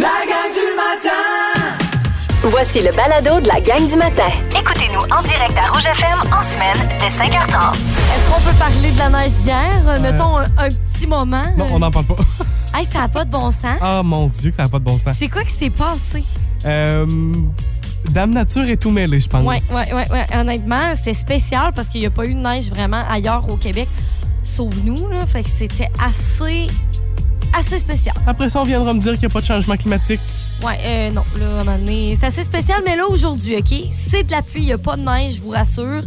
La gang du matin! Voici le balado de la gang du matin. Écoutez-nous en direct à Rouge FM en semaine dès 5h30. Est-ce qu'on peut parler de la neige d'hier? Euh, Mettons un, un petit moment. Non, on n'en parle pas. Hey, ça n'a pas de bon sens. Ah mon Dieu, que ça n'a pas de bon sens. C'est quoi qui s'est passé? Euh, Dame Nature est tout mêlée, je pense. Ouais, ouais, ouais, ouais. Honnêtement, c'était spécial parce qu'il n'y a pas eu de neige vraiment ailleurs au Québec, sauf nous, là. Fait que c'était assez, assez spécial. Après ça, on viendra me dire qu'il n'y a pas de changement climatique. Ouais, euh, non, là, à un moment donné, c'est assez spécial, mais là, aujourd'hui, OK? C'est de la pluie, il n'y a pas de neige, je vous rassure.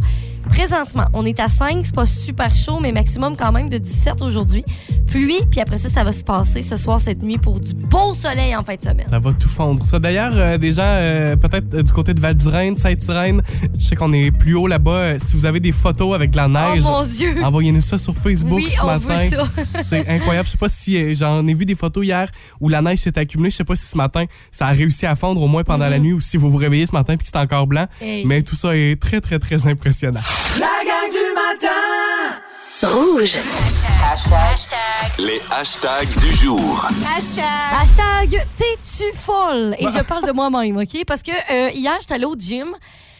Présentement, on est à 5, c'est pas super chaud, mais maximum quand même de 17 aujourd'hui. Pluie, puis après ça, ça va se passer ce soir, cette nuit, pour du beau soleil en fin de semaine. Ça va tout fondre. Ça, d'ailleurs, euh, des gens, euh, peut-être euh, du côté de Val-d'Irène, Sainte-Irène, je sais qu'on est plus haut là-bas. Euh, si vous avez des photos avec de la neige, Oh mon Dieu! envoyez-nous ça sur Facebook Oui, ce on matin. veut ça. C'est incroyable. Je sais pas si euh, j'en ai vu des photos hier où la neige s'est accumulée. Je sais pas si ce matin ça a réussi à fondre au moins pendant la nuit ou si vous vous réveillez ce matin puis que c'est encore blanc. Mhm. Hey. Mais tout ça est très très très impressionnant. La gang du matin! Rouge. Les hashtags du jour. Hashtag t'es-tu folle? Et je parle de moi-même, OK? Parce que euh, hier, j'étais allée au gym.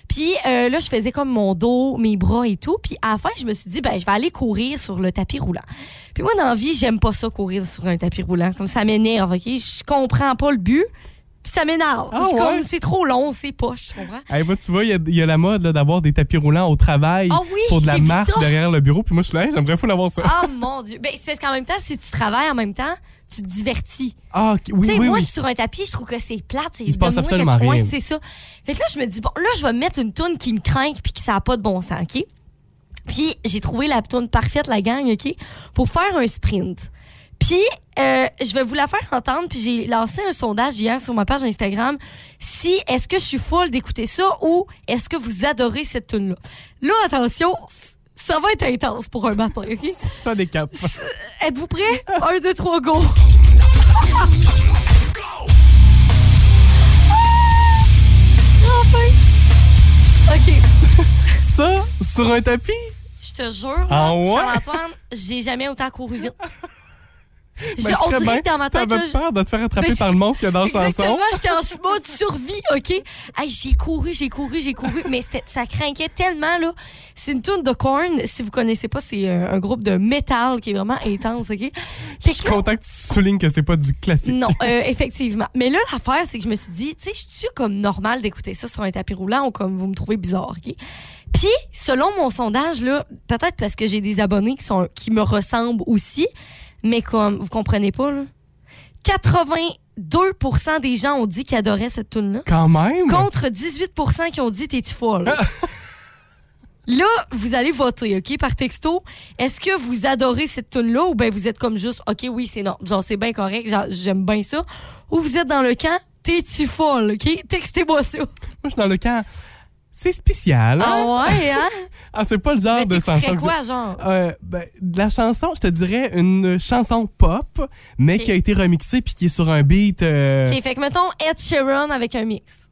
Puis euh, là, je faisais comme mon dos, mes bras et tout. Puis à la fin, je me suis dit, ben, je vais aller courir sur le tapis roulant. Puis moi, dans la vie, j'aime pas ça courir sur un tapis roulant. Comme ça m'énerve, OK? Je comprends pas le but. Puis ça m'énerve. Ah c'est ouais? comme, c'est trop long, c'est poche, tu comprends? Hey, moi, tu vois, il y a- il y, a la mode d'avoir des tapis roulants au travail Ah oui, pour de la marche derrière le bureau. Puis moi, je suis là, hey, j'aimerais fou l'avoir ça. Oh mon Dieu. Ben, c'est parce qu'en même temps, si tu travailles en même temps, tu te divertis. Ah, ok, oui, tu sais, oui, moi, oui. je suis sur un tapis, je trouve que c'est plate. Il se passe absolument rien. Ouais, c'est ça. Fait que là, je me dis, bon, là, je vais mettre une toune qui me craint puis qui ça n'a pas de bon sens, OK? Puis, j'ai trouvé la toune parfaite, la gang, OK? Pour faire un sprint. Puis, euh, je vais vous la faire entendre. Puis, j'ai lancé un sondage hier sur ma page Instagram. Si, est-ce que je suis folle d'écouter ça ou est-ce que vous adorez cette tune-là? Là, attention, ça va être intense pour un matin, OK? Ça décape. Êtes-vous prêts? Un, deux, trois, go! Enfin! OK. ça, sur un tapis? Je te jure, Ah ouais? Charles-Antoine, j'ai jamais autant couru vite. Je- Ben, je on dirait que dans ma tête, T'avais peur de te faire attraper Ben, par le monstre qu'il y a dans la chanson. Exactement, j'étais en mode survie, OK? Hey, j'ai couru, j'ai couru, j'ai couru, mais ça craquait tellement, là. C'est une tune de Korn. Si vous connaissez pas, c'est euh, un groupe de métal qui est vraiment intense, OK? Je suis content que tu soulignes que c'est pas du classique. Non, euh, effectivement. Mais là, l'affaire, c'est que je me suis dit, tu sais, je suis comme normal d'écouter ça sur un tapis roulant ou comme vous me trouvez bizarre, OK? Puis, selon mon sondage, là, peut-être parce que j'ai des abonnés qui, sont, qui me ressemblent aussi, mais comme, vous comprenez pas, là, 82% des gens ont dit qu'ils adoraient cette tune-là, Quand même? contre 18% qui ont dit t'es-tu folle? Là, vous allez voter, OK, par texto. Est-ce que vous adorez cette tune-là ou bien vous êtes comme juste, OK, oui, c'est non, genre c'est bien correct, genre, j'aime bien ça. Ou vous êtes dans le camp, t'es-tu folle, OK? Textez-moi ça. Moi, je suis dans le camp. C'est spécial. hein? Ah ouais, hein? Ah, c'est pas le genre Mais de chanson que quoi, genre? Euh, ben, de la chanson, je te dirais une chanson pop, mais qui a été remixée puis qui est sur un beat. euh, OK, fait que mettons Ed Sheeran avec un mix.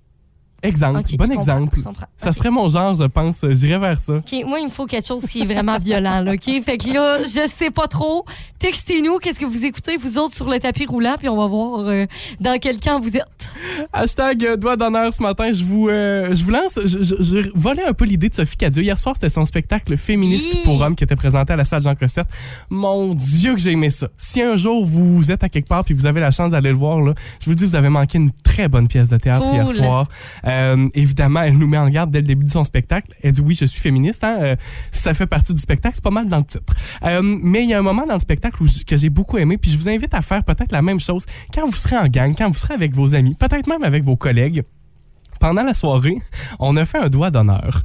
Exemple, bon exemple. Ça serait mon genre, je pense. J'irais vers ça. OK, moi, il me faut quelque chose qui est vraiment violent, là, OK? Fait que là, je sais pas trop. Textez-nous qu'est-ce que vous écoutez, vous autres, sur le tapis roulant, puis on va voir euh, dans quel camp vous êtes. Hashtag euh, doigt d'honneur ce matin. Je vous, euh, je vous lance. je- volé un peu l'idée de Sophie Cadieux. Hier soir, c'était son spectacle féministe pour hommes qui était présenté à la salle Jean Cossette. Mon Dieu que j'ai aimé ça. Si un jour vous êtes à quelque part puis vous avez la chance d'aller le voir, là, je vous dis, vous avez manqué une très bonne pièce de théâtre Cool. hier soir. Euh, évidemment, elle nous met en garde dès le début de son spectacle. Elle dit oui, je suis féministe. Hein? Euh, ça fait partie du spectacle. C'est pas mal dans le titre. Euh, mais il y a un moment dans le spectacle que j'ai beaucoup aimé. Puis je vous invite à faire peut-être la même chose quand vous serez en gang, quand vous serez avec vos amis, peut-être même avec vos collègues. Pendant la soirée, on a fait un doigt d'honneur.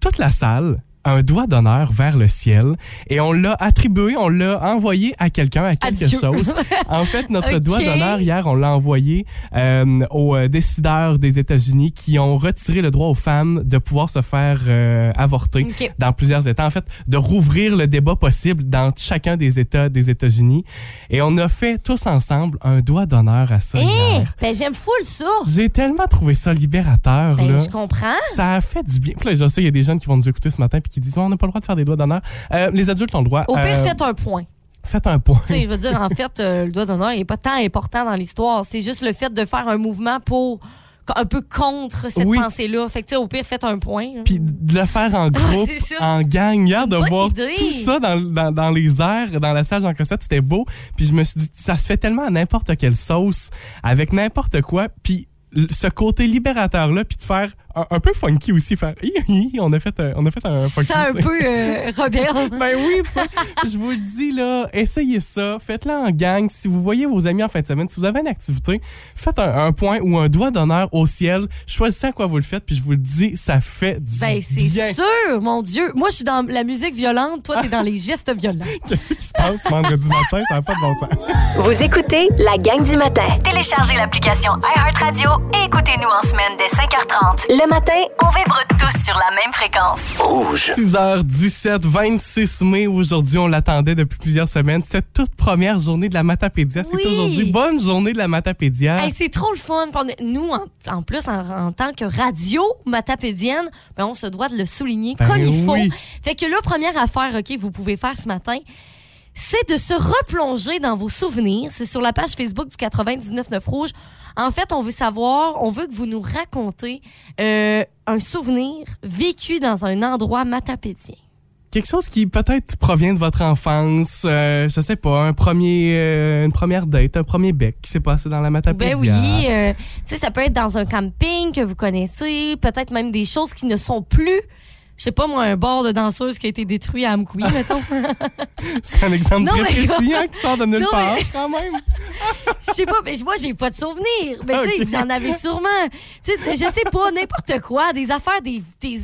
Toute la salle un doigt d'honneur vers le ciel et on l'a attribué, on l'a envoyé à quelqu'un, à quelque Adieu. chose. En fait, notre doigt d'honneur hier, on l'a envoyé euh, aux euh, décideurs des États-Unis qui ont retiré le droit aux femmes de pouvoir se faire euh, avorter dans plusieurs États. En fait, de rouvrir le débat possible dans chacun des États des États-Unis. Et on a fait tous ensemble un doigt d'honneur à ça Hé! hier. Ben, j'aime full ça. J'ai tellement trouvé ça libérateur. Ben, là. je comprends. Ça a fait du bien. Puis là, je sais, il y a des jeunes qui vont nous écouter ce matin puis qui disent Ouais, on n'a pas le droit de faire des doigts d'honneur. Euh, les adultes ont le droit. Au pire, Euh, faites un point. Faites un point. Tu sais, je veux dire, en fait, euh, le doigt d'honneur n'est pas tant important dans l'histoire. C'est juste le fait de faire un mouvement pour un peu contre cette Oui. pensée-là. Fait que, au pire, faites un point. Puis de le faire en groupe, en gang, hier, de voir idée. tout ça dans, dans, dans les airs, dans la salle Jean Cossette, c'était beau. Puis je me suis dit, ça se fait tellement à n'importe quelle sauce, avec n'importe quoi. Puis ce côté libérateur-là, puis de faire un, un peu funky aussi, faire hi, hi, hi, on a fait, un- on a fait un funky. C'est un peu euh, rebelle. Ben oui, je vous le dis là, essayez ça, faites-le en gang. Si vous voyez vos amis en fin de semaine, si vous avez une activité, faites un, un point ou un doigt d'honneur au ciel. Choisissez à quoi vous le faites, puis je vous le dis, ça fait du Ben, c'est bien. sûr, mon Dieu. Moi, je suis dans la musique violente. Toi, t'es dans les gestes violents. Qu'est-ce qui se passe vendredi matin? Ça n'a pas de bon sens. Vous écoutez la gang du matin. Téléchargez l'application iHeartRadio et écoutez-nous en semaine dès 5h30. Le matin, on vibre tous sur la même fréquence. Rouge. 6h17, 26 mai. Aujourd'hui, on l'attendait depuis plusieurs semaines. Cette toute première journée de la Matapédia. C'est Oui. aujourd'hui. Bonne journée de la Matapédia. Hey, c'est trop le fun. Nous, en, en plus, en, en tant que radio matapédienne, ben, on se doit de le souligner Ben comme il faut. Fait que la première affaire, OK, vous pouvez faire ce matin, c'est de se replonger dans vos souvenirs. C'est sur la page Facebook du 99.9 Rouge. En fait, on veut savoir, on veut que vous nous racontez euh, un souvenir vécu dans un endroit matapédien. Quelque chose qui peut-être provient de votre enfance. euh, je sais pas, un premier, euh, une première date, un premier bec qui s'est passé dans la Matapédia. Ben oui, euh, tu sais, ça peut être dans un camping que vous connaissez, peut-être même des choses qui ne sont plus. Je sais pas, moi, un bar de danseuse qui a été détruit à Amkoui, mettons. C'est un exemple Non, très précis hein, qui sort de nulle Non, part, mais- quand même. Je sais pas, mais moi, j'ai pas de souvenirs. Mais tu sais, vous en avez sûrement. Tu sais, je sais pas, n'importe quoi, des affaires, des. des-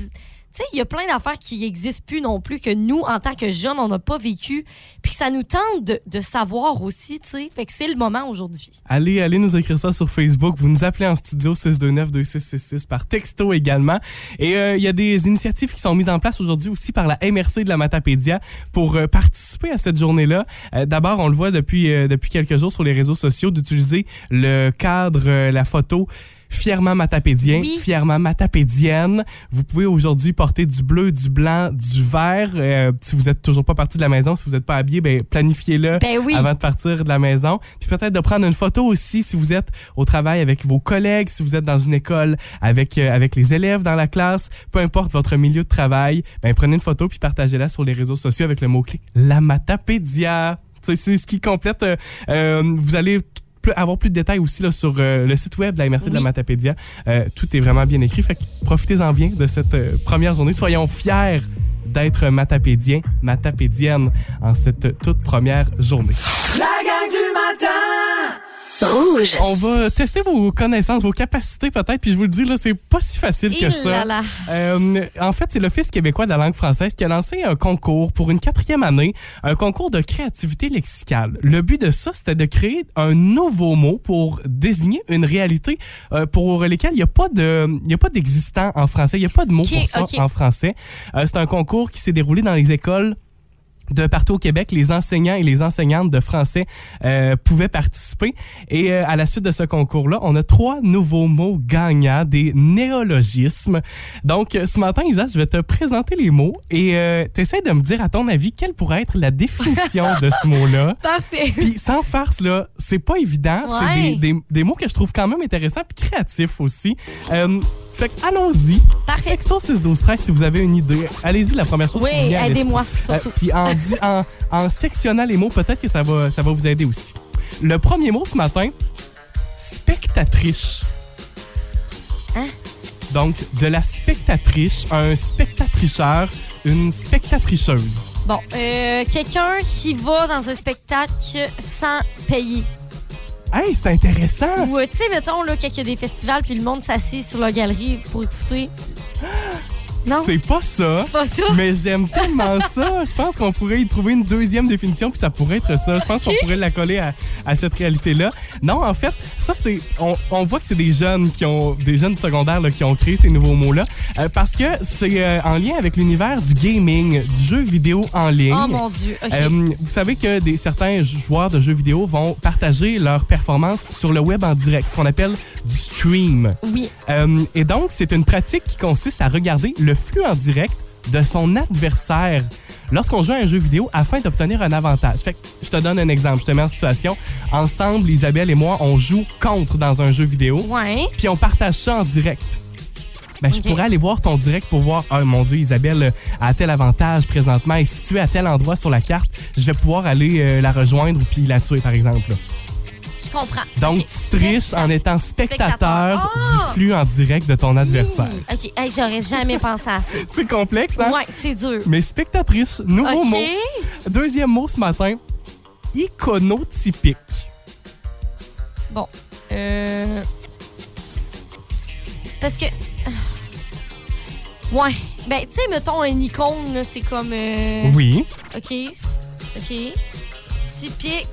tu il y a plein d'affaires qui n'existent plus non plus, que nous, en tant que jeunes, on n'a pas vécu. Puis que ça nous tente de, savoir aussi, tu sais. Fait que c'est le moment aujourd'hui. Allez, allez nous écrire ça sur Facebook. Vous nous appelez en studio 629-2666 par texto également. Et euh, il y a des initiatives qui sont mises en place aujourd'hui aussi par la MRC de la Matapédia pour euh, participer à cette journée-là. Euh, D'abord, on le voit depuis, depuis quelques jours sur les réseaux sociaux d'utiliser le cadre, la photo fièrement matapédien, Oui. fièrement matapédienne. Vous pouvez aujourd'hui porter du bleu, du blanc, du vert. Euh, si vous êtes toujours pas parti de la maison, si vous n'êtes pas habillé, ben planifiez-le Ben oui. avant de partir de la maison. Puis peut-être de prendre une photo aussi si vous êtes au travail avec vos collègues, si vous êtes dans une école avec, euh, avec les élèves dans la classe, peu importe votre milieu de travail, ben prenez une photo puis partagez-la sur les réseaux sociaux avec le mot-clic La Matapédia. C'est ce qui complète. euh, vous allez plus- avoir plus de détails aussi là, sur euh, le site web de la MRC de la. Matapédia. Euh, tout est vraiment bien écrit. Fait que profitez-en bien de cette euh, première journée. Soyons fiers d'être matapédien, matapédienne en cette toute première journée. La gang Rouge. On va tester vos connaissances, vos capacités peut-être, puis je vous le dis, là, c'est pas si facile que Il ça. là là. Euh, en fait, c'est l'Office québécois de la langue française qui a lancé un concours pour une quatrième année, un concours de créativité lexicale. Le but de ça, c'était de créer un nouveau mot pour désigner une réalité euh, pour lesquelles il n'y a pas de, il y a pas d'existant en français, il n'y a pas de mot pour ça en français. Euh, c'est un concours qui s'est déroulé dans les écoles de partout au Québec, les enseignants et les enseignantes de français euh, pouvaient participer. Et euh, à la suite de ce concours-là, on a trois nouveaux mots gagnants, des néologismes. Donc, euh, ce matin, Isa, je vais te présenter les mots et euh, t'essaies de me dire, à ton avis, quelle pourrait être la définition de ce mot-là? Parfait. Puis sans farce, là, c'est pas évident. C'est des, des- des mots que je trouve quand même intéressants puis créatifs aussi. Fait que allons-y. Parfait. Texto 6 12 13 si vous avez une idée. Allez-y, la première chose Oui, aidez-moi, surtout. Puis en, en sectionnant les mots, peut-être que ça va, ça va vous aider aussi. Le premier mot ce matin, spectatrice. Hein? Donc, de la spectatrice, un spectatricheur, une spectatriceuse. Bon, euh, quelqu'un qui va dans un spectacle sans payer. Hey, c'est intéressant! Ou, euh, tu sais, mettons, là, quand il y a des festivals, puis le monde s'assied sur la galerie pour écouter. Non? C'est pas ça. C'est pas ça? Mais j'aime tellement ça. Je pense qu'on pourrait y trouver une deuxième définition, puis ça pourrait être ça. Je pense qu'on pourrait la coller à, à cette réalité-là. Non, en fait, ça, c'est. On, on voit que c'est des jeunes qui ont. des jeunes secondaires là, qui ont créé ces nouveaux mots-là. euh, parce que c'est euh, en lien avec l'univers du gaming, du jeu vidéo en ligne. Oh mon Dieu. OK. Euh, vous savez que des, certains joueurs de jeux vidéo vont partager leurs performances sur le web en direct, ce qu'on appelle du stream. oui. Et donc, c'est une pratique qui consiste à regarder le flux en direct de son adversaire lorsqu'on joue à un jeu vidéo afin d'obtenir un avantage. Fait que je te donne un exemple, je te mets en situation. Ensemble, Isabelle et moi, on joue contre dans un jeu vidéo, Ouais. puis on partage ça en direct. Ben, je pourrais aller voir ton direct pour voir, oh mon Dieu, Isabelle a tel avantage présentement, est située à tel endroit sur la carte. Je vais pouvoir aller euh, la rejoindre puis la tuer, par exemple. là. Je comprends. Donc, Ok. tu triches en étant spectateur Spectateur. Ah! du flux en direct de ton adversaire. OK. Hey, J'aurais jamais pensé à ça. C'est complexe, hein? Ouais, c'est dur. Mais spectatrice, nouveau OK. mot. Deuxième mot ce matin, iconotypique. Bon. Euh... Parce que. Ouais. Ben, tu sais, mettons, un icône, c'est comme. euh, Oui. OK. OK. Typique.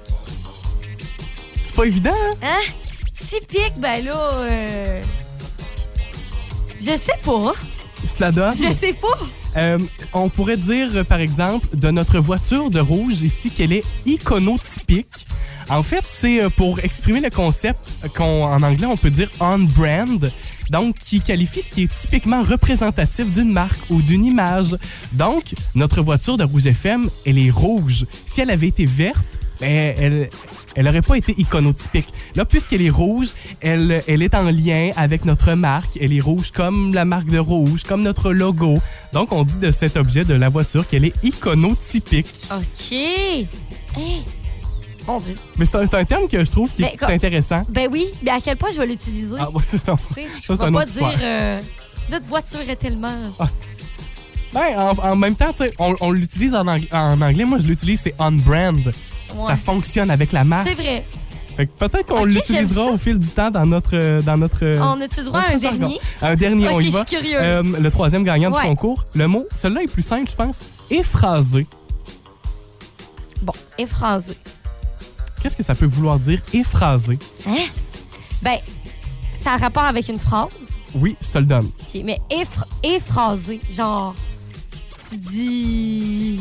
C'est pas évident, hein? Hein? Typique, ben là. euh, Je sais pas. Je te la donne. Je sais pas. Euh, on pourrait dire, euh, par exemple, de notre voiture de rouge ici qu'elle est iconotypique. En fait, c'est pour exprimer le concept qu'en anglais on peut dire on-brand, donc qui qualifie ce qui est typiquement représentatif d'une marque ou d'une image. Donc, notre voiture de Rouge FM, elle est rouge. Si elle avait été verte, ben, elle, elle aurait pas été iconotypique. Là, puisqu'elle est rouge, elle, elle est en lien avec notre marque. Elle est rouge comme la marque de rouge, comme notre logo. Donc, on dit de cet objet de la voiture qu'elle est iconotypique. OK. Hey. Mon Dieu. Mais c'est un, terme que je trouve qui Ben, est intéressant. Ben oui, mais à quel point je vais l'utiliser? Ah, ouais, non. Je c'est peux une pas dire euh, notre voiture est tellement. Ben, en, en même temps, on, on l'utilise en, ang- en anglais. Moi, je l'utilise, c'est on-brand. Ouais. Ça fonctionne avec la marque. C'est vrai. Fait que peut-être qu'on l'utilisera au fil du temps dans notre. euh, Dans notre euh, On a-tu droit à un jargon. dernier? Un dernier, on Ok, y je va. suis curieuse. Euh, le troisième gagnant Ouais. du concours. Le mot, celui-là est plus simple, je pense. Effrasé. Bon, effrasé. Qu'est-ce que ça peut vouloir dire, effrasé? Hein? Ben, ça a rapport avec une phrase. Oui, je te le donne. Mais effrasé, genre, tu dis.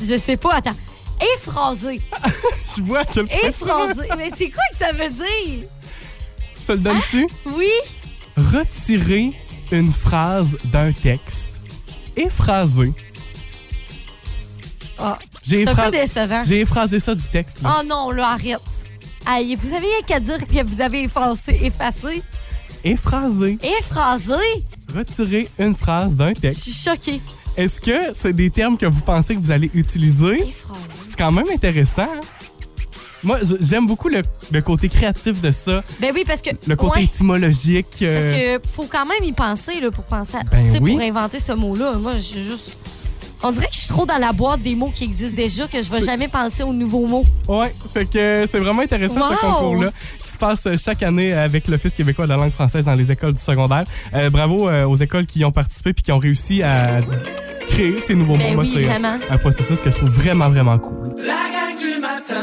Je sais pas, attends. Effrasé. Je vois à quel point tu. Mais c'est quoi que ça veut dire? Je te le donne-tu? Oui? Retirer une phrase d'un texte. Effrasé. Ah, J'ai j'ai effrasé ça du texte. là. Oh non, là, arrête. Aïe, vous avez qu'à dire que vous avez effacé, effacé. Effrasé. Effrasé? Retirer une phrase d'un Je texte. suis choquée. Est-ce que c'est des termes que vous pensez que vous allez utiliser? Effrasé. C'est quand même intéressant. hein? Moi, j'aime beaucoup le, le côté créatif de ça, Ben oui, parce que. le côté ouais, étymologique. parce euh, que faut quand même y penser là, pour penser à, Ben tu sais, oui. pour inventer ce mot-là. Moi, je juste. On dirait que je suis trop dans la boîte des mots qui existent déjà que je vais C'est- jamais penser aux nouveaux mots. Ouais, fait que c'est vraiment intéressant ce concours-là qui se passe chaque année avec l'Office québécois de la langue française dans les écoles du secondaire. Euh, bravo euh, aux écoles qui y ont participé puis qui ont réussi à créer ces nouveaux Ben mots. Oui, c'est vraiment. un processus que je trouve vraiment, vraiment cool. La gang du matin.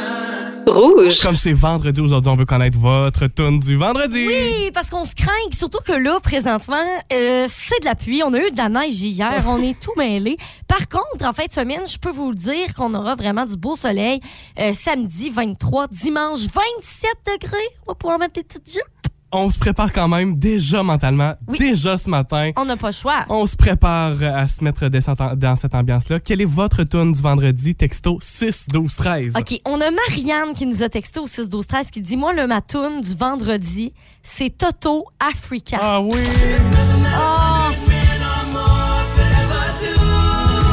Rouge. Comme c'est vendredi aujourd'hui, on veut connaître votre tune du vendredi. Oui, parce qu'on se craint, surtout que là, présentement, euh, c'est de la pluie. On a eu de la neige hier, on est tout mêlé. Par contre, en fin de semaine, je peux vous le dire qu'on aura vraiment du beau soleil. Euh, samedi 23, dimanche 27 degrés. On va pouvoir mettre des petites jupes. On se prépare quand même déjà mentalement, Oui. déjà ce matin. On n'a pas le choix. On se prépare à se mettre dans cette- ambiance-là. Quelle est votre tune du vendredi? Texto 6 12 13. OK, on a Marianne qui nous a texté au 6 12 13 qui dit Moi, le matoun du vendredi, c'est Toto Africa. Ah oui! Ah,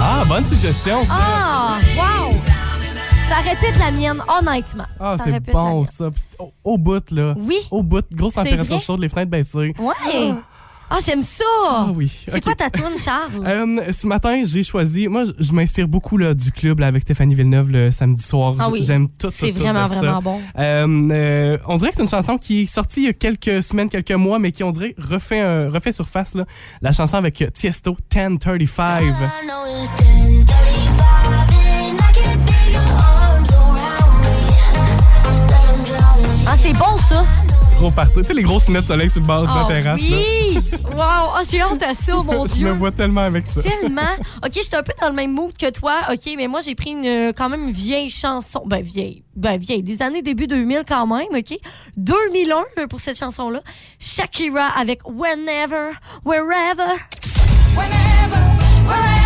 Ah, bonne suggestion, ça! ah! Ça répète la mienne, honnêtement. Ah, Ça c'est répète la bon, ça. Au, au bout, là. Oui. Au bout, grosse température chaude, les fenêtres baissées. Ouais. Ah, j'aime ça. Ah oui. C'est quoi ta toune, Charles? Euh, ce matin, j'ai choisi. Moi, je, m'inspire beaucoup là, du club là, avec Stéphanie Villeneuve le samedi soir. Ah oui. J'aime tout, tout, C'est tout vraiment, ça. vraiment bon. Euh, euh, on dirait que c'est une chanson qui est sortie il y a quelques semaines, quelques mois, mais qui, on dirait, refait, refait surface. Là. La chanson avec Tiesto, 1035. C'est bon, ça. Gros partout. Tu sais, les grosses lunettes de soleil sur le bord de la Ah terrasse. oui! wow! Ah, j'ai honte à ça, mon là. Je me Dieu. vois tellement avec ça. Tellement. OK, je suis un peu dans le même mood que toi. OK, mais moi, j'ai pris une, euh, quand même une vieille chanson. Ben, vieille. Ben, vieille. Des années début 2000 quand même, OK? 2001 pour cette chanson-là. Shakira avec Whenever, Wherever. Whenever, wherever,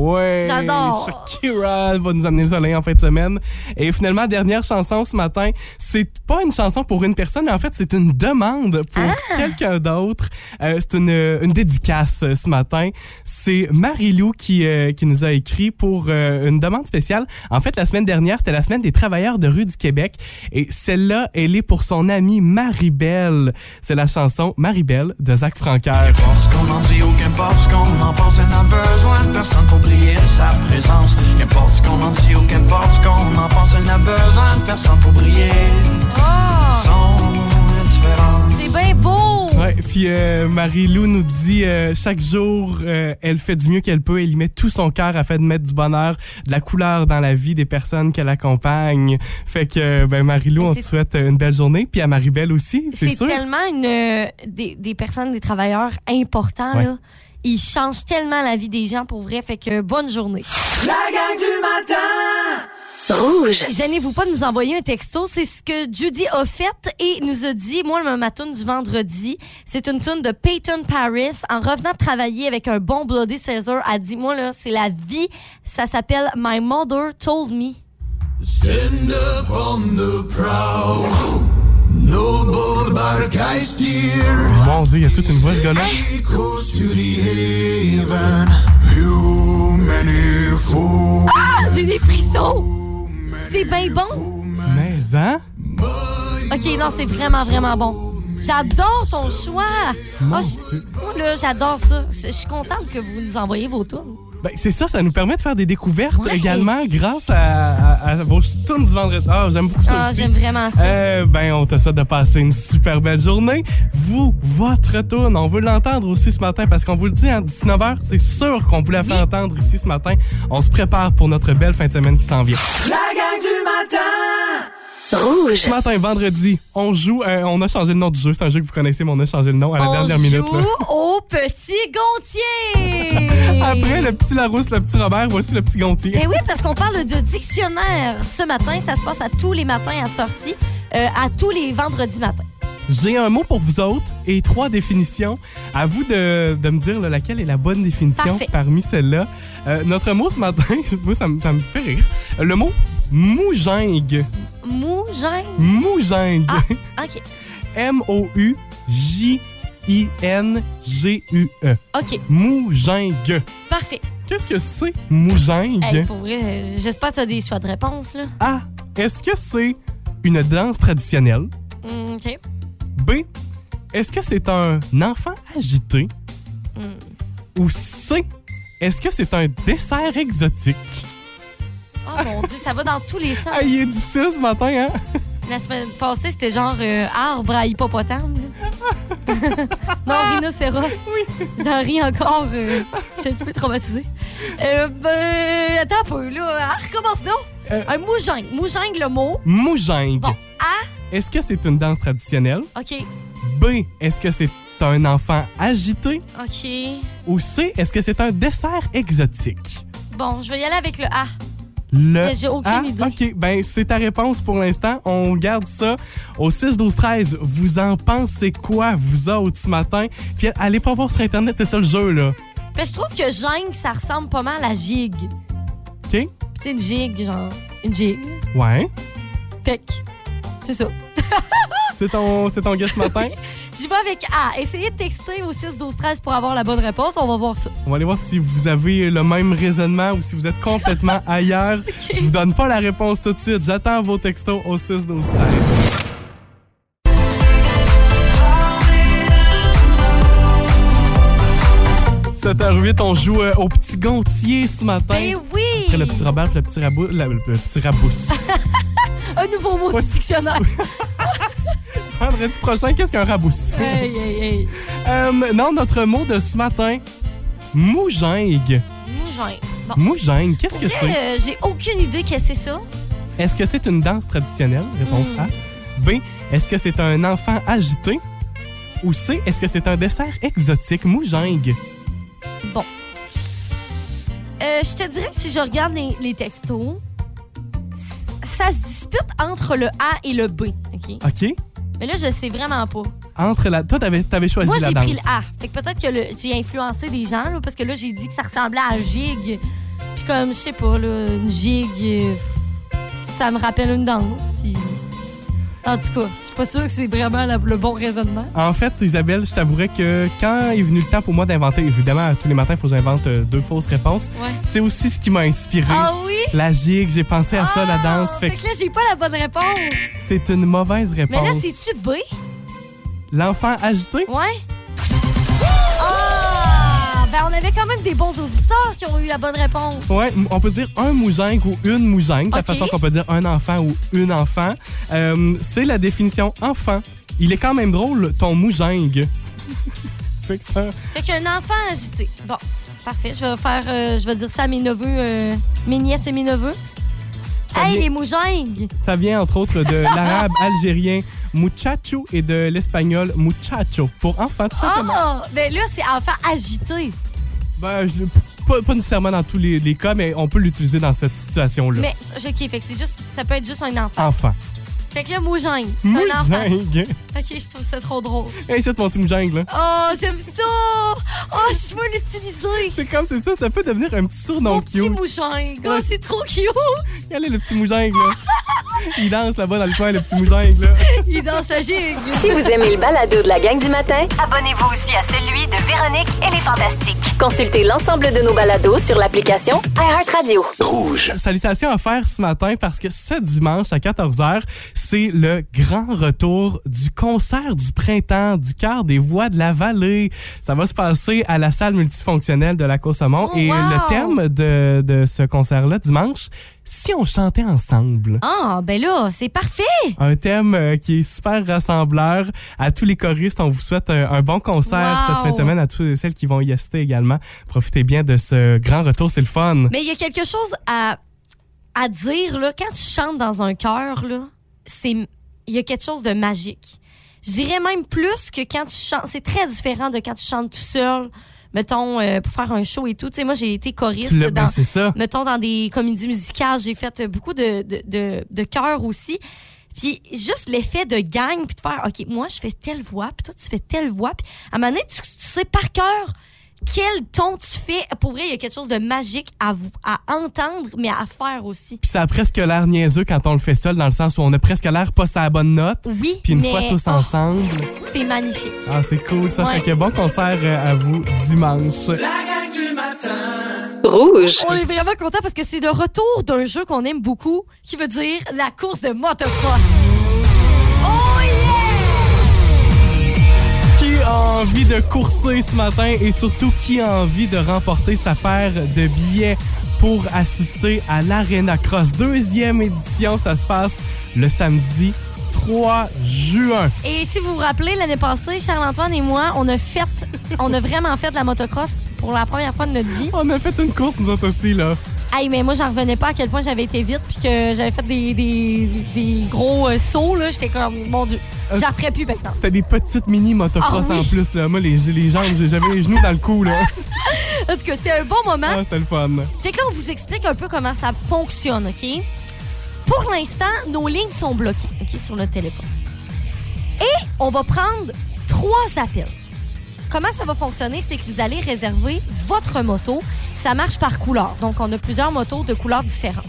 ouais. J'adore. Shakira va nous amener le soleil en fin de semaine. Et finalement, dernière chanson ce matin. C'est pas une chanson pour une personne, mais en fait, c'est une demande pour Ah. quelqu'un d'autre. Euh, c'est une, une dédicace ce matin. C'est Marie-Lou qui, euh, qui nous a écrit pour euh, une demande spéciale. En fait, la semaine dernière, c'était la semaine des travailleurs de rue du Québec. Et celle-là, elle est pour son amie Marie-Belle. C'est la chanson Marie-Belle de Zach Francaire. Qu'on en dit ce qu'on en pense, besoin de personne pour sa présence. Qu'importe ce qu'on en dit ou qu'importe ce qu'on en pense, elle n'a besoin de personne pour briller. Ah, Son c'est bien beau! Ouais, puis euh, Marie-Lou nous dit euh, chaque jour, euh, elle fait du mieux qu'elle peut. Elle y met tout son cœur afin de mettre du bonheur, de la couleur dans la vie des personnes qu'elle accompagne. Fait que, ben, Marie-Lou, on te souhaite une belle journée. Puis à Marie-Belle aussi, c'est tellement une, euh, des, des personnes, des travailleurs importants, Ouais. là. Ils changent tellement la vie des gens pour vrai. Fait que bonne journée. La gang du matin Rouge. Gênez-vous pas de nous envoyer un texto. C'est ce que Judy a fait et nous a dit, moi, le- ma tune du vendredi, c'est une tune de Peyton Paris. En revenant de travailler avec un bon Bloody Caesar, a dit, moi, là, c'est la vie. Ça s'appelle My Mother Told Me. Stand up on the prowl. Mon Dieu, il y a toute une voix, ce gars-là. Ah, j'ai des frissons! C'est bien bon! Mais, hein? OK, non, c'est vraiment, vraiment bon. J'adore ton choix! Oh, je- moi, là, j'adore ça. Je je suis contente que vous nous envoyez vos tunes. Ben, c'est ça, ça nous permet de faire des découvertes Ouais. également grâce à, à- à vos tunes du vendredi. Ah, j'aime beaucoup ça Ah, j'aime vraiment ça. Euh, ben, on te souhaite de passer une super belle journée. Vous, votre tune, on veut l'entendre aussi ce matin parce qu'on vous le dit, à 19h, c'est sûr qu'on vous la fait Oui. entendre ici ce matin. On se prépare pour notre belle fin de semaine qui s'en vient. La gang du matin Rouge. Ce matin, vendredi, on joue, euh, on a changé le nom du jeu. C'est un jeu que vous connaissez, mais on a changé le nom à la On dernière joue minute. là. au petit Gontier! Après le petit Larousse, le petit Robert, voici le petit Gontier. Ben oui, parce qu'on parle de dictionnaire ce matin. Ça se passe à tous les matins à cette heure-ci, euh, à tous les vendredis matins. J'ai un mot pour vous autres et trois définitions. À vous de, de me dire là, laquelle est la bonne définition Parfait. parmi celles-là. Euh, notre mot ce matin, moi, ça, me- ça me fait rire. Le mot moujingue. Mougin. Moujingue. Ah. OK. M-O-U-J-I-N-G-U-E. OK. Moujingue. Parfait. Qu'est-ce que c'est moujingue? Hey, pour vrai, euh, j'espère que tu as des choix de réponse, là. A. Est-ce que c'est une danse traditionnelle? Mm, OK. Est-ce que c'est un enfant agité? Hmm. Ou C. Est-ce que c'est un dessert exotique? Oh mon Dieu, ça va dans tous les sens. Ah, il est difficile ce matin, hein? La semaine passée, c'était genre euh, arbre à hippopotame. non, rhinocéros. Oui. J'en ris encore. euh, je suis un petit peu traumatisée. Euh, ben, attends un peu, là. Ah, recommence donc. Euh. Un moujingue. Moujingue, le mot. Moujingue. Bon, A. Est-ce que c'est une danse traditionnelle? OK. B. Est-ce que c'est un enfant agité? OK. Ou C. Est-ce que c'est un dessert exotique? Bon, je vais y aller avec le A. Le Mais j'ai aucune A? idée. OK, ben c'est ta réponse pour l'instant. On garde ça au 6 12 13. Vous en pensez quoi vous autres ce matin? Puis allez pas voir sur internet, c'est ça le jeu là. Ben, je trouve que gingue, ça ressemble pas mal à gigue. OK Tu une gigue, genre. Une gigue. Ouais. Que, c'est ça. C'est ton c'est ton guess ce matin? J'y vais avec A. Essayez de texter au 6 12 13 pour avoir la bonne réponse. On va voir ça. On va aller voir si vous avez le même raisonnement ou si vous êtes complètement ailleurs. Je vous donne pas la réponse tout de suite. J'attends vos textos au 6 12 13. « 7h08, on joue euh, au petit Gontier ce matin. Ben oui! Après le petit Robert, puis le petit rabou, la- le petit rabousse. Un nouveau mot du dictionnaire. Vendredi prochain, qu'est-ce qu'un rabousse? hey, hey, hey. Euh, non, notre mot de ce matin, moujingue. Mougin. Bon. Qu'est-ce que c'est? Euh, J'ai aucune idée que c'est ça. Est-ce que c'est une danse traditionnelle? Réponse Mm. A. B. Est-ce que c'est un enfant agité? Ou C. Est-ce que c'est un dessert exotique? Moujingue. Bon. Euh, je te dirais que si je regarde les, les textos, ça se dispute entre le A et le B. OK? OK. Mais là, je sais vraiment pas. Entre la... Toi, t'avais, t'avais choisi Moi, la j'ai danse. pris le A. Fait que peut-être que le- j'ai influencé des gens, là, parce que là, j'ai dit que ça ressemblait à un gig. comme, je sais pas, là, une gigue, euh, ça me rappelle une danse. Puis. En tout cas, je suis pas sûre que c'est vraiment la- le bon raisonnement. En fait, Isabelle, je t'avouerais que quand est venu le temps pour moi d'inventer, évidemment, tous les matins, il faut que j'invente euh, deux fausses réponses. Ouais. C'est aussi ce qui m'a inspiré. Ah oui? La gigue, j'ai pensé à ça, la Ah! danse. Fait que là, j'ai pas la bonne réponse. c'est une mauvaise réponse. Mais là, c'est-tu B? L'enfant agité? Ouais? Ben, on avait quand même des bons auditeurs qui ont eu la bonne réponse. Ouais, on peut dire un moujingue ou une moujingue, de la façon qu'on peut dire un enfant ou une enfant. Euh, c'est la définition enfant. Il est quand même drôle, ton moujingue. fait que un- Fait qu'un enfant agité. Bon, parfait. Je vais faire, euh, je vais dire ça à mes neveux, euh, mes nièces et mes neveux. Ça hey, vient- les moujingues! Ça vient entre autres de l'arabe algérien muchacho et de l'espagnol muchacho pour enfant, tout simplement. Ah! Ben là, c'est enfant agité. Ben, je, pas, pas nécessairement dans tous les, les cas, mais on peut l'utiliser dans cette situation-là. Mais, OK, fait que c'est juste, ça peut être juste un enfant. Enfant. Fait que là, enfant. Moujingue. OK, je trouve ça trop drôle. Hey, c'est mon petit moujingue, là. Oh, j'aime ça! Oh, je veux l'utiliser! C'est comme c'est ça, ça peut devenir un petit surnom Mon petit cute. moujingue! Oh, Ouais. c'est trop cute! Regardez le petit moujingue, là? Il danse là-bas dans le coin, le petit moujingue, là. Il danse la gigue! Si vous aimez le balado de la gang du matin, abonnez-vous aussi à celui de Véronique et les Fantastiques. Consultez l'ensemble de nos balados sur l'application iHeartRadio. Rouge. Salutations à faire ce matin parce que ce dimanche à 14h, c'est le grand retour du concert du printemps du cœur des voix de la vallée. Ça va se passer à la salle multifonctionnelle de la Côte-Saumon Oh, et wow! le thème de, de ce concert-là dimanche, si on chantait ensemble. Ah, ben là, c'est parfait! Un thème euh, qui est super rassembleur. À tous les choristes, on vous souhaite un, un bon concert Wow! cette fin de semaine. À toutes celles qui vont y assister également. Profitez bien de ce grand retour, c'est le fun. Mais il y a quelque chose à, à dire, là. Quand tu chantes dans un chœur, là, c'est, il y a quelque chose de magique. Je dirais même plus que quand tu chantes. C'est très différent de quand tu chantes tout seul, mettons, euh, pour faire un show et tout. Tu sais, moi, j'ai été choriste ben, dans, c'est ça. mettons, dans des comédies musicales. J'ai fait beaucoup de, de, de, de aussi. Puis juste l'effet de gang, puis de faire, OK, moi, je fais telle voix, puis toi, tu fais telle voix. Puis à un moment donné, tu, tu sais par cœur quel ton tu fais? Pour vrai, il y a quelque chose de magique à, vous, à entendre, mais à faire aussi. Puis ça a presque l'air niaiseux quand on le fait seul, dans le sens où on a presque l'air pas sa bonne note. Oui, Puis une mais fois tous oh, ensemble. c'est magnifique. Ah, c'est cool ça. Ouais. Fait que bon concert euh, à vous dimanche. La gang du matin. Rouge. On est vraiment content parce que c'est le retour d'un jeu qu'on aime beaucoup, qui veut dire la course de motocross. A envie de courser ce matin et surtout qui a envie de remporter sa paire de billets pour assister à l'Arena Cross. Deuxième édition, ça se passe le samedi 3 juin. Et si vous vous rappelez, l'année passée, Charles-Antoine et moi, on a fait, on a vraiment fait de la motocross pour la première fois de notre vie. On a fait une course, nous autres aussi, là. Aïe, mais moi, j'en revenais pas à quel point j'avais été vite puis que j'avais fait des, des, des gros euh, sauts, là. J'étais comme, mon Dieu, j'en ferais plus, par exemple. C'était des petites mini motocross Ah oui. en plus, là. Moi, les, les jambes, j'avais les genoux dans le cou, là. En tout cas, c'était un bon moment. Ah, c'était le fun. Fait que là, on vous explique un peu comment ça fonctionne, OK? Pour l'instant, nos lignes sont bloquées, OK, sur notre téléphone. Et on va prendre trois appels. Comment ça va fonctionner? C'est que vous allez réserver votre moto. Ça marche par couleur. Donc, on a plusieurs motos de couleurs différentes.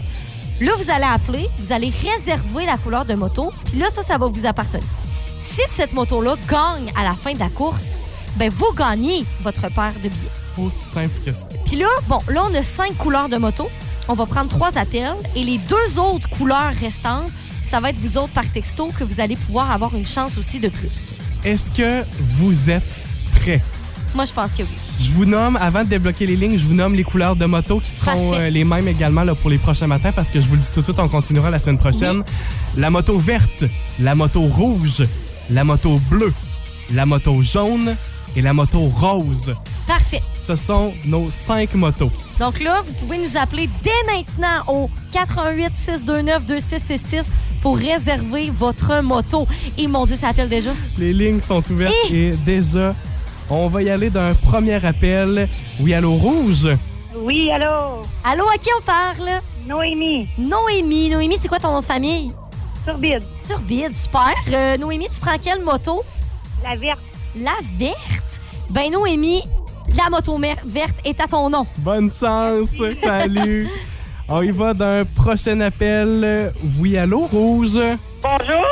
Là, vous allez appeler, vous allez réserver la couleur de moto, puis là, ça, ça va vous appartenir. Si cette moto-là gagne à la fin de la course, ben vous gagnez votre paire de billets. Aussi simple que ça. Puis là, bon, là, on a cinq couleurs de moto. On va prendre trois appels et les deux autres couleurs restantes, ça va être vous autres par texto que vous allez pouvoir avoir une chance aussi de plus. Est-ce que vous êtes prêts? Moi, je pense que oui. Je vous nomme, avant de débloquer les lignes, je vous nomme les couleurs de moto qui seront euh, les mêmes également là, pour les prochains matins parce que je vous le dis tout de suite, on continuera la semaine prochaine. La moto verte, la moto rouge, la moto bleue, la moto jaune et la moto rose. Parfait. Ce sont nos cinq motos. Donc là, vous pouvez nous appeler dès maintenant au 88 629 2666 pour réserver votre moto. Et mon Dieu, ça appelle déjà. Les lignes sont ouvertes et déjà, on va y aller d'un premier appel. Oui, allô, rouge? Oui, allô? Allô, à qui on parle? Noémie, Noémie. Noémie, c'est quoi ton nom de famille? Turbide, Turbide, super. Euh, Noémie, tu prends quelle moto? la verte. La verte? Ben Noémie, La moto verte est à ton nom. Bonne chance. Salut. On y va d'un prochain appel. Oui, allô, Rouge? Bonjour,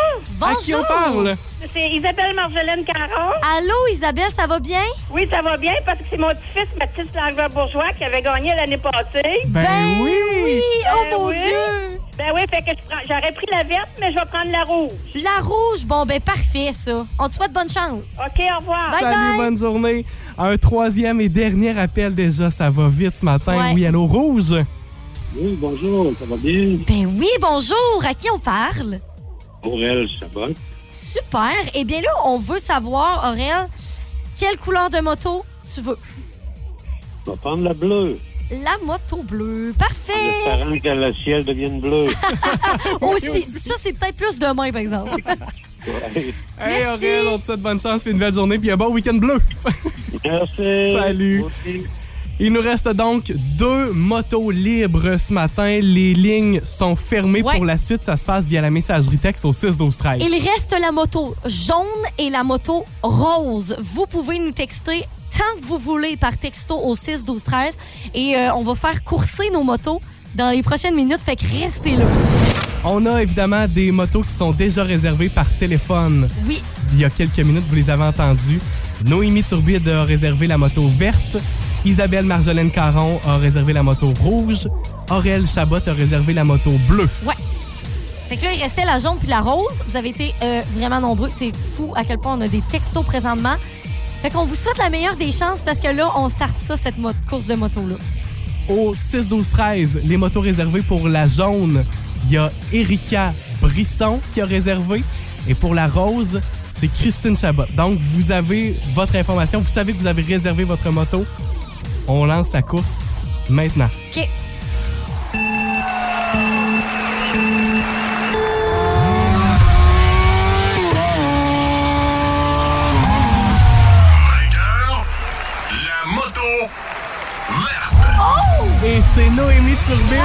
À qui on parle? c'est Isabelle Marjolaine Caron. Allô, Isabelle, ça va bien? Oui, ça va bien parce que c'est mon petit-fils, Baptiste Langlois-Bourgeois, qui avait gagné l'année passée. Ben, oui. Oh Ben mon oui. Dieu! Ben oui, fait que je prends- j'aurais pris la verte, mais je vais prendre la rouge. La rouge, bon, ben parfait, ça. On te souhaite bonne chance. OK, au revoir. Bye Salut, bye. bonne journée. Un troisième et dernier appel déjà, ça va vite ce matin. Ouais. Oui, allô, Rouge? Oui, bonjour, ça va bien? Ben oui, bonjour. À qui on parle? Aurel Chabot. Super. Eh bien là, on veut savoir, Aurel, quelle couleur de moto tu veux? Je vais prendre la bleue. La moto bleue. En Parfait. espérant que le ciel devienne bleu. Aussi, ça, c'est peut-être plus demain, par exemple. Ouais. Hey, Merci. Aurel, on te souhaite bonne chance puis une belle journée puis un bon week-end bleu. Merci. Salut. Il nous reste donc deux motos libres ce matin. Les lignes sont fermées Ouais. pour la suite. Ça se passe via la messagerie texte au 6 12 13. Il reste la moto jaune et la moto rose. Vous pouvez nous texter tant que vous voulez par texto au 6 12 13 et euh, on va faire courser nos motos dans les prochaines minutes. Fait que restez là. On a évidemment des motos qui sont déjà réservées par téléphone. Oui, Il y a quelques minutes, vous les avez entendues. Noémie Turbide a réservé la moto verte. Isabelle Marjolaine Caron a réservé la moto rouge. Aurel Chabot a réservé la moto bleue. Fait que là, il restait la jaune puis la rose. Vous avez été euh, vraiment nombreux. C'est fou à quel point on a des textos présentement. Fait qu'on vous souhaite la meilleure des chances parce que là, on starte ça, cette course de moto-là. Au 6-12-13, les motos réservées pour la jaune, il y a Erika Brisson qui a réservé. Et pour la rose, c'est Christine Chabot. Donc, vous avez votre information. Vous savez que vous avez réservé votre moto. On lance la course maintenant. OK. La moto verte. Et c'est Noémie Turbide.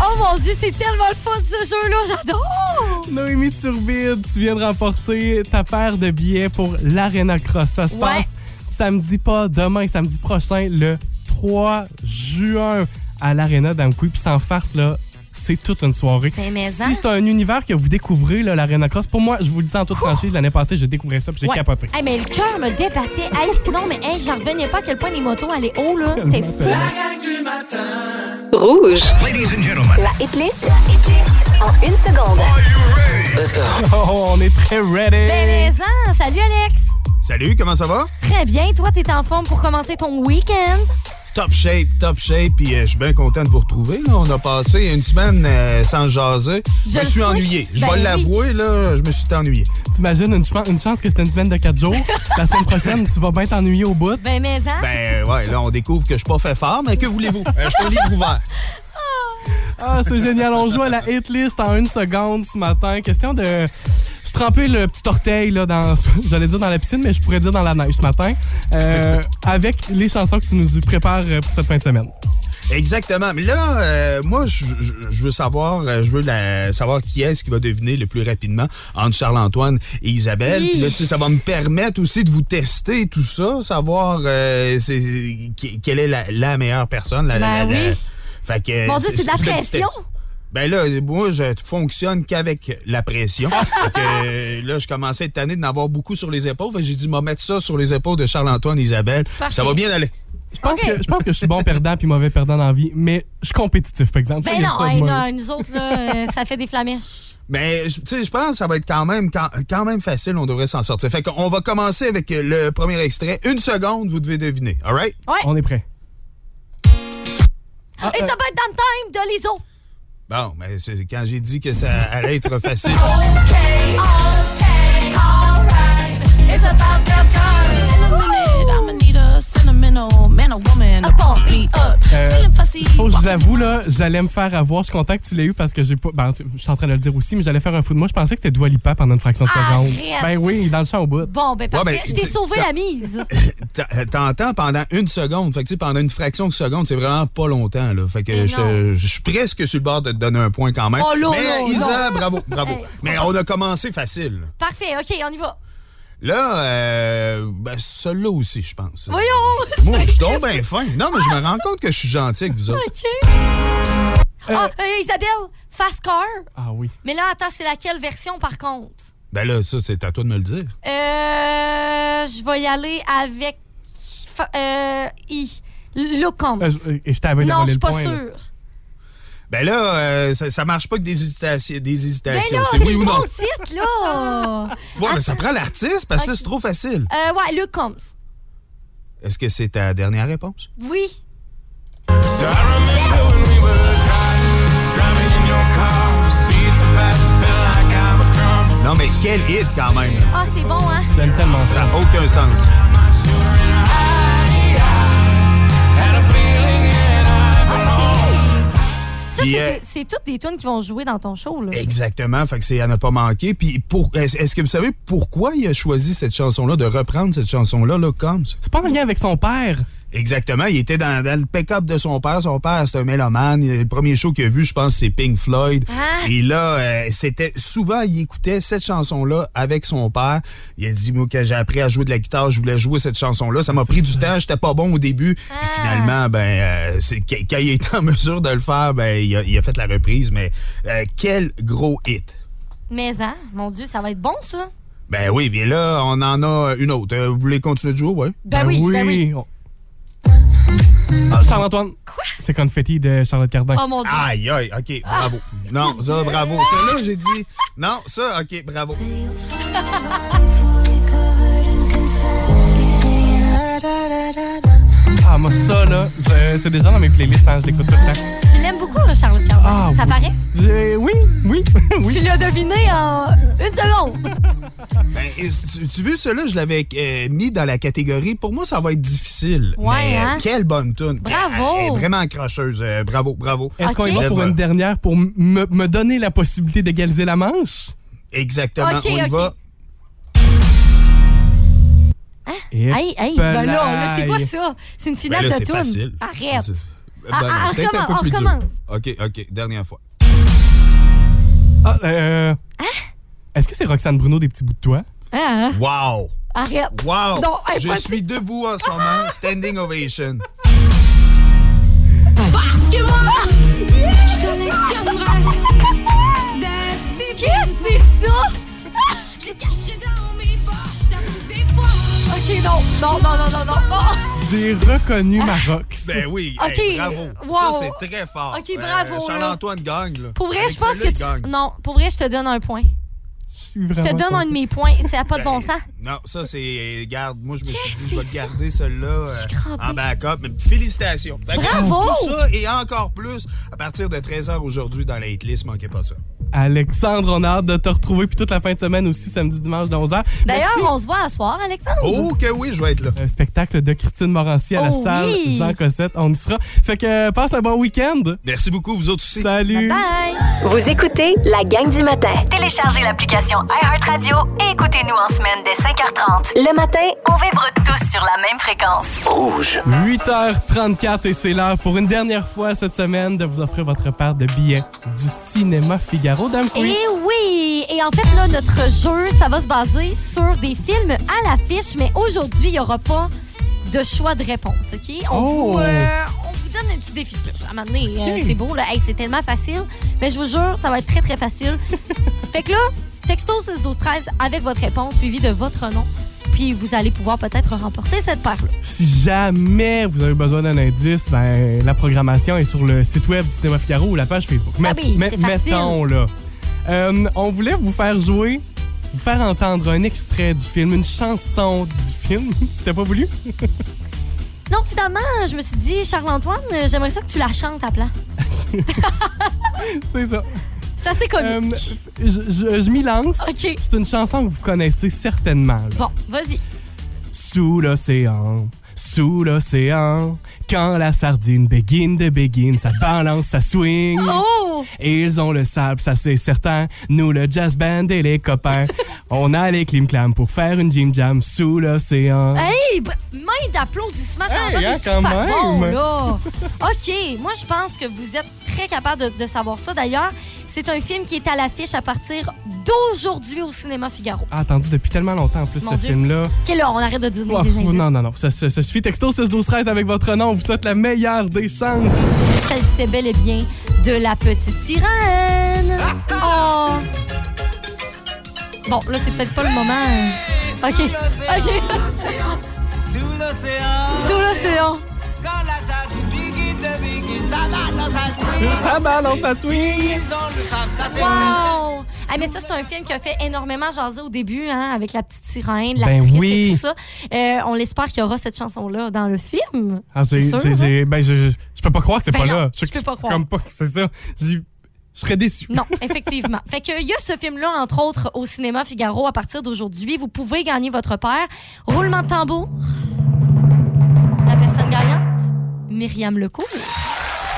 Oh mon Dieu, c'est tellement le fun ce jeu-là. J'adore! Noémie Turbide, tu viens de remporter ta paire de billets pour l'Arena Cross. Ça se Ouais. passe samedi, pas demain, samedi prochain, le 3 juin à l'Arena d'Amqui. Puis sans farce, là, c'est toute une soirée. Mais hein. si c'est un univers que vous découvrez, là, l'Arena Cross, pour moi, je vous le dis en toute franchise, l'année passée, je découvrais ça puis j'ai Ouais. capoté. Hey, mais le cœur me débattait. Hey, non, mais hey, j'en revenais pas à quel point les motos allaient haut, là. C'était fou. La gang du matin. Rouge. La hitlist en une seconde. Oh, on est très ready. Ben, mais hein, salut Alex. Salut, comment ça va? Très bien. Toi, t'es en forme pour commencer ton week-end? Top shape, top shape, puis euh, je suis bien content de vous retrouver. là. On a passé une semaine euh, sans jaser. Je me suis sais. ennuyé. Je Ben vais oui. l'avouer, là, je me suis ennuyé. T'imagines une, chan- une chance que c'était une semaine de 4 jours? La semaine prochaine, tu vas bien t'ennuyer au bout? Ben, mais hein? Ben ouais, là, on découvre que je suis pas fait fort, mais que voulez-vous? Euh, je suis un livre ouvert. Ah, c'est génial. On joue à la hit list en une seconde ce matin. Question de se tremper le petit orteil là, dans, j'allais dire dans la piscine, mais je pourrais dire dans la neige ce matin, euh, avec les chansons que tu nous prépares euh, pour cette fin de semaine. Exactement. Mais là, euh, moi, je, je- je veux savoir, je veux la- savoir qui est-ce qui va deviner le plus rapidement entre Charles-Antoine et Isabelle. Hi. Puis là, tu sais, ça va me permettre aussi de vous tester tout ça, savoir euh, quelle est la, la meilleure personne. La, Ben la- oui. Fait que, Mon Dieu, c'est de la pression. Ben là, moi, je fonctionne qu'avec la pression. Fait que, euh, là, je commençais cette année d'en avoir beaucoup sur les épaules. Fait que j'ai dit, m'a mettre ça sur les épaules de Charles-Antoine et Isabelle. Parfait. Ça va bien aller. Je pense, que, je pense que je suis bon perdant puis mauvais perdant dans la vie, mais je suis compétitif, par exemple. Ben Ça, non, ça hey, moi. non, nous autres, là, euh, ça fait des flamèches. Mais je- tu sais, je pense que ça va être quand même, quand, quand même facile. On devrait s'en sortir. Fait qu'on va commencer avec le premier extrait. Une seconde, vous devez deviner. All right? On est prêt. Ah, Et euh, ça va être dans le time de l'ISO. Bon, mais c'est quand j'ai dit que ça allait être facile. Euh, faut que je l'avoue, là, j'allais me faire avoir. Je suis content que tu l'aies eu parce que j'ai pas. Ben, je suis en train de le dire aussi, mais j'allais faire un fou de moi. Je pensais que c'était Dua Lipa pendant une fraction de seconde. Arrête. Ben oui, dans le champ au bout. Bon, ben parfait. ben, je t'ai sauvé la mise. T'a- T'entends pendant une seconde. Fait que, tu sais, pendant une fraction de seconde, c'est vraiment pas longtemps, là. Fait que je, suis presque sur le bord de te donner un point quand même. Oh Mais Isa, bravo, bravo. Hey, Mais on a commencé facile. Parfait, OK, on y va. Là, euh, ben, celle-là aussi, je pense. Voyons! Moi, je suis donc bien fin. Non, mais je me rends compte que je suis gentil avec vous autres. OK. Ah, euh, Isabelle, Fast Car. Ah oui. Mais là, attends, c'est laquelle version par contre? Ben là, ça, c'est à toi de me le dire. Euh, je vais y aller avec. fa- Euh, I. Euh, je- Et je t'avais Non, je suis le pas point. là. sûre. Ben là, euh, ça, ça marche pas que des hésitations. Des Ben hésitations. là, c'est oui ou non. bon titre, là! Ouais, mais ça prend l'artiste parce que là, c'est trop facile. Euh, ouais, Luke Combs. Est-ce que c'est ta dernière réponse? Oui. Non, mais quel hit quand même. Ah, c'est bon, hein? J'aime tellement Ça ça. n'a aucun sens. C'est euh, c'est toutes des tunes qui vont jouer dans ton show, là. Exactement, fait que c'est à ne pas manquer. Puis pour, est-ce que vous savez pourquoi il a choisi cette chanson-là, de reprendre cette chanson-là, là, Combs? C'est pas en lien avec son père. Exactement, il était dans, dans le pick-up de son père. Son père, c'est un mélomane. Le premier show qu'il a vu, je pense, c'est Pink Floyd. Ah. Et là, euh, c'était souvent, il écoutait cette chanson-là avec son père. Il a dit, moi, quand j'ai appris à jouer de la guitare, je voulais jouer cette chanson-là. Ça m'a pris du temps, j'étais pas bon au début. Puis Ah. finalement, ben, euh, c'est, quand il était en mesure de le faire, ben, il a, il a fait la reprise. Mais euh, quel gros hit! Mais, hein, mon Dieu, ça va être bon, ça. Ben oui, bien là, on en a une autre. Vous voulez continuer de jouer, ouais? Ben, oui, ben oui. Ah, Charles-Antoine. Quoi? C'est Confetti de Charlotte Cardin. Oh mon Dieu. Aïe, aïe, OK, bravo. Non, ça, bravo. Ça, là, j'ai dit... Non, ça, OK, bravo. Ah, moi, ça, là, c'est déjà dans mes playlists, hein, je l'écoute tout le temps. Tu l'aimes beaucoup, hein, Charlotte Cardin? Ah, ça oui. paraît? Je- Oui, oui, oui. Tu l'as deviné en une seconde. Ben, tu, tu veux, cela, je l'avais euh, mis dans la catégorie. Pour moi, ça va être difficile. Ouais, mais, euh, hein? quelle bonne tune. Bravo. Elle est vraiment accrocheuse. Euh, bravo, bravo. Est-ce qu'on y Ok. va pour une dernière pour me donner la possibilité d'égaliser la manche? Exactement, Ok, on y ok. va. Et Hey, hey, ben là, là, c'est quoi ça? C'est une Ben finale là, de c'est tune. facile. Arrête. C'est- Ah, Ben, ah, un recommence, plus dur. recommence. OK, OK, dernière fois. Ah, euh... Est-ce que c'est Roxane Bruno des petits bouts de toi? Hein? Wow! Arrête. Wow! Non, hey, je suis debout en ce moment. Standing ovation. Parce que moi, je collectionnerai des petits Qu'est-ce que c'est ça? Je les cacherai dans OK, non, non, non, non, non, non. J'ai reconnu ma Rox. Ben oui, OK, hey, bravo. wow. Ça, c'est très fort. OK, bravo, là. Charles-Antoine gagne. Là. Pour vrai, Avec je pense que tu... Non, pour vrai, je te donne un point. Je te donne un de mes points. Ça n'a pas de bon sens. Non, ça, c'est. Garde, moi, je me suis dit, je vais le garder, celle-là, euh, suis crampée. en backup. Mais félicitations. Fait que, Bravo! Tout ça et encore plus à partir de 13h aujourd'hui dans la hitlist. Manquez pas ça. Alexandre, on a hâte de te retrouver. Puis toute la fin de semaine aussi, samedi, dimanche, de 11h. D'ailleurs, on se voit à soir, Alexandre. Oh, que oui, je vais être là. Un spectacle de Christine Morancy à la Oh salle oui. Jean Cossette. On y sera. Fait que euh, passe un bon week-end. Merci beaucoup, vous autres aussi. Salut. Bye. Vous écoutez la gang du matin. Téléchargez l'application iHeartRadio et écoutez-nous en semaine dès 5h30. Le matin, on vibre tous sur la même fréquence. Rouge. 8h34 et c'est l'heure pour une dernière fois cette semaine de vous offrir votre part de billets du cinéma Figaro. Dame. Et oui! Et en fait, là, notre jeu, ça va se baser sur des films à l'affiche, mais aujourd'hui, il n'y aura pas de choix de réponse, OK? On, Oh! vous, euh, on vous donne un petit défi de plus. À un moment donné, euh, c'est beau, là. Hey, c'est tellement facile. Mais je vous jure, ça va être très, très facile. fait que là, texto 6 12 13 avec votre réponse suivie de votre nom. Puis vous allez pouvoir peut-être remporter cette paire-là. Si jamais vous avez besoin d'un indice, ben, la programmation est sur le site web du Cinéma Figaro ou la page Facebook. Ah oui, mettons, là. Euh, on voulait vous faire jouer, vous faire entendre un extrait du film, une chanson du film. C'était pas voulu? Non, finalement, je me suis dit, Charles-Antoine, j'aimerais ça que tu la chantes à place. C'est ça. C'est assez connu. Euh, je je- je m'y lance. OK. C'est une chanson que vous connaissez certainement. là. Bon, vas-y. Sous l'océan, sous l'océan. Quand la sardine begin de begin, ça balance, ça swing. Oh! Et ils ont le sable, ça c'est certain. Nous, le jazz band et les copains, on a les clim clam pour faire une gym jam sous l'océan. Hey, main d'applaudissements, Charlotte, Hey, hein, super bon, là. OK, moi, je pense que vous êtes très capable de, de savoir ça. D'ailleurs, c'est un film qui est à l'affiche à partir d'aujourd'hui au cinéma Figaro. Ah, attendu depuis tellement longtemps en plus Mon ce film-là. OK, là, on arrête de donner Oh, des indices. non, non, non. Ça, ça- ça suffit. Texto 6 12 13 avec votre nom. On vous souhaite la meilleure des chances. Il s'agissait bel et bien de la petite sirène. Oh! Bon, là, c'est peut-être pas le moment. euh. OK. OK. Sous l'océan. Sous l'océan. Quand la sardine begin de begin, ça balance, ça swing. Ça balance, ça swing. Wow! Ah, mais ça, c'est un film qui a fait énormément jaser au début, hein, avec la petite sirène, Ben l'actrice oui. et tout ça. Euh, on l'espère qu'il y aura cette chanson-là dans le film. Ah, C'est hein? ben, je, je, je peux pas croire que c'est Ben pas non, là. je peux pas croire. Comme pas, c'est ça. Je serais déçu. Non, effectivement. fait que il y a ce film-là, entre autres, au cinéma Figaro à partir d'aujourd'hui. Vous pouvez gagner votre paire. Roulement de tambour. La personne gagnante, Myriam Lecourt.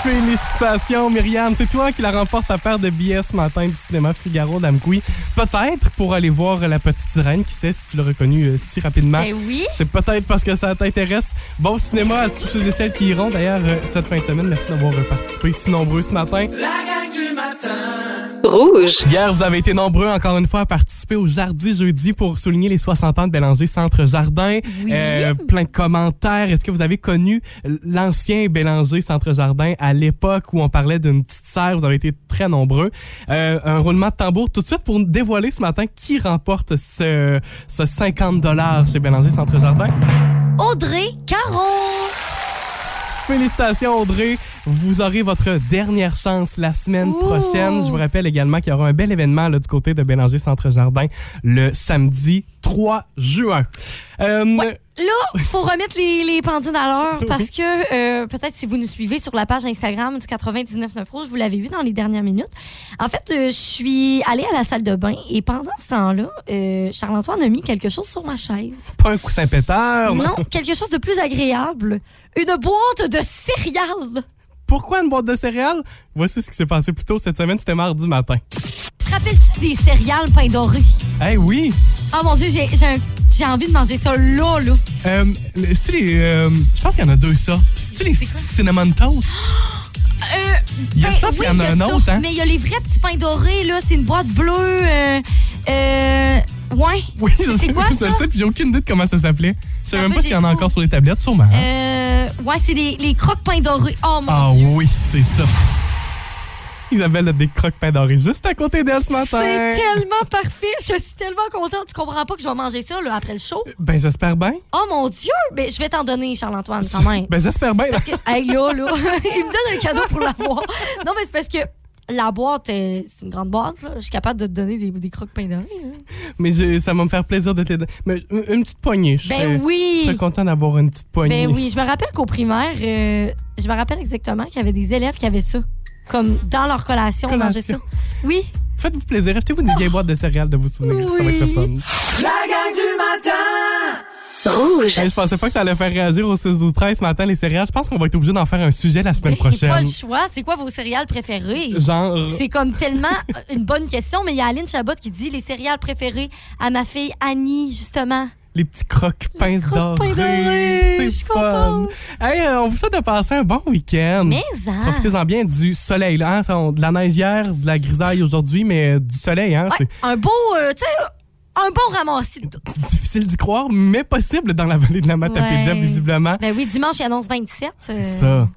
Félicitations, Myriam. C'est toi qui la remporte ta paire de billets ce matin du cinéma Figaro d'Amkoui. Peut-être pour aller voir La Petite Sirène, qui sait si tu l'as reconnu euh, si rapidement. Ben oui. C'est peut-être parce que ça t'intéresse. Bon cinéma à tous ceux et celles qui iront. D'ailleurs, euh, cette fin de semaine, merci d'avoir euh, participé si nombreux ce matin. La gang du matin. Rouge. Hier, vous avez été nombreux encore une fois à participer au Jardi jeudi pour souligner les 60 ans de Bélanger Centre Jardin. Euh, plein de commentaires. Est-ce que vous avez connu l'ancien Bélanger Centre Jardin à l'époque où on parlait d'une petite serre? Vous avez été très nombreux. Euh, un roulement de tambour tout de suite pour nous dévoiler ce matin qui remporte ce, ce 50 chez Bélanger Centre Jardin? Audrey Caron. Félicitations Audrey, vous aurez votre dernière chance la semaine prochaine. Je vous rappelle également qu'il y aura un bel événement là, du côté de Bélanger Centre Jardin le samedi 3 juin. Euh, Là, faut remettre les, les pendules à l'heure parce que euh, peut-être si vous nous suivez sur la page Instagram du 99.9 Rouge, vous l'avez vu dans les dernières minutes. En fait, euh, je suis allée à la salle de bain et pendant ce temps-là, euh, Charles-Antoine a mis quelque chose sur ma chaise. Pas un coussin pétard. Non, quelque chose de plus agréable. Une boîte de céréales. Pourquoi une boîte de céréales? Voici ce qui s'est passé plus tôt cette semaine, c'était mardi matin. Rappelles-tu des céréales pain doré? Eh oui! Oh mon Dieu, j'ai j'ai un- j'ai envie de manger ça là, là. Euh, c'est-tu les. euh, je pense qu'il y en a deux sortes. C'est-tu les cinnamon toast? Euh, Il y a ben ça, puis oui, il y en a un ça, autre, hein? Mais il y a les vrais petits pains dorés, là. C'est une boîte bleue. Euh, euh, ouais. Oui, C'est- je c'est sais, quoi, ça? sais, puis j'ai aucune idée de comment ça s'appelait. Je sais même pas s'il y en a encore sur les tablettes, sûrement. hein? Euh, ouais, c'est les, les croques pains dorés. Oh mon Ah Dieu. oui, c'est ça. Isabelle a des croques pain dorés juste à côté d'elle ce matin. C'est tellement parfait. Je suis tellement contente. Tu comprends pas que je vais manger ça là, après le show? Ben, j'espère bien. Oh mon Dieu! Mais je vais t'en donner, Charles-Antoine, quand même. Ben, j'espère bien. Parce que, hey, là, là, il me donne un cadeau pour l'avoir. Non, mais c'est parce que la boîte, euh, c'est une grande boîte. Là. Je suis capable de te donner des, pain dorés. Mais je- ça va me faire plaisir de te les donner. Mais une, petite poignée. Je Ben serais- oui. Je serais content d'avoir une petite poignée. Ben oui, je me rappelle qu'au primaire, euh, je me rappelle exactement qu'il y avait des élèves qui avaient ça. Comme dans leur collation, on mangeait ça. Collation. Oui. Faites-vous plaisir. Achetez-vous une vieille boîte de céréales de vous souvenir. Ça va être le fun. La gang du matin. Rouge. Hey, je pensais pas que ça allait faire réagir au 6 12 13 ce matin, les céréales. Je pense qu'on va être obligé d'en faire un sujet la semaine Pas le prochaine. choix. C'est quoi vos céréales préférées? Genre. C'est comme tellement une bonne question, mais il y a Aline Chabot qui dit les céréales préférées à ma fille Annie, justement. Les petits croques pains croques pains dorés, dorés. C'est fun. Hey, euh, on vous souhaite de passer un bon week-end. Mais hein? Profitez-en bien du soleil. Là, hein? De la neige hier, de la grisaille aujourd'hui, mais euh, du soleil. Hein, Ouais, un beau, euh, tu sais, un bon ramassis de tout. C'est difficile d'y croire, mais possible dans la vallée de la Matapédia, Ouais. visiblement. Ben oui, dimanche, il annonce 27. C'est euh, ça.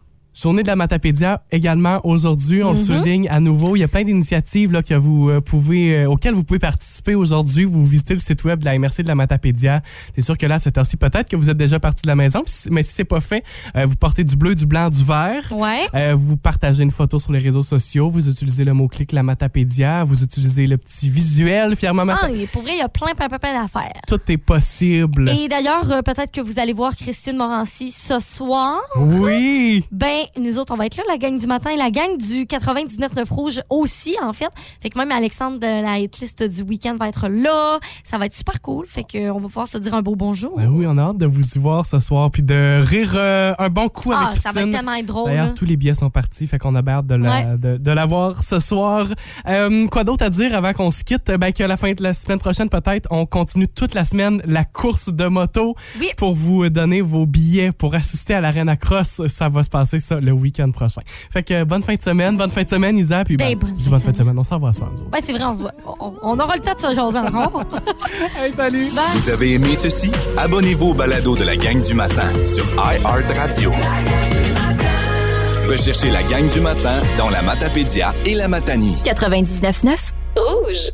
Journée de la Matapédia également aujourd'hui, on le Mhm. souligne à nouveau. Il y a plein d'initiatives là, que vous euh, pouvez, euh, auxquelles vous pouvez participer aujourd'hui. Vous visitez le site web de la MRC de la Matapédia. C'est sûr que là, à cette heure-ci, peut-être que vous êtes déjà parti de la maison, mais si c'est pas fait, euh, vous portez du bleu, du blanc, du vert. Ouais. Euh, vous partagez une photo sur les réseaux sociaux, vous utilisez le mot-clic la Matapédia, vous utilisez le petit visuel fièrement Ah, Matapédia. et pour vrai, il y a plein, plein, plein, plein d'affaires. Tout est possible. Et d'ailleurs, euh, peut-être que vous allez voir Christine Morancy ce soir. Oui! Ben, nous autres, on va être là, la gang du matin, la gang du 99.9 Rouge aussi, en fait. Fait que même Alexandre de la hitlist du week-end va être là. Ça va être super cool. Fait qu'on va pouvoir se dire un beau bonjour. Ben oui, on a hâte de vous y voir ce soir puis de rire euh, un bon coup Ah, avec ça va être tellement être drôle. D'ailleurs, tous les billets sont partis, fait qu'on a hâte de la, Ouais. de, de la voir ce soir. Euh, quoi d'autre à dire avant qu'on se quitte? Ben, qu'à la fin de la semaine prochaine, peut-être, on continue toute la semaine la course de moto Oui. pour vous donner vos billets pour assister à l'Arena Cross. Ça va se passer ça le week-end prochain. Fait que bonne fin de semaine, bonne fin de semaine, Isa, puis Ben, ben, bonne fin bonne de fin de semaine. On s'en va ce soir. Ouais, c'est vrai, on, se voit. On, on aura le temps de se jaser encore. Hey, salut! Bye. Vous avez aimé ceci? Abonnez-vous au balado de la gang du matin sur iHeartRadio. Recherchez la gang du matin dans la Matapédia et la Matanie. 99.9 Rouge.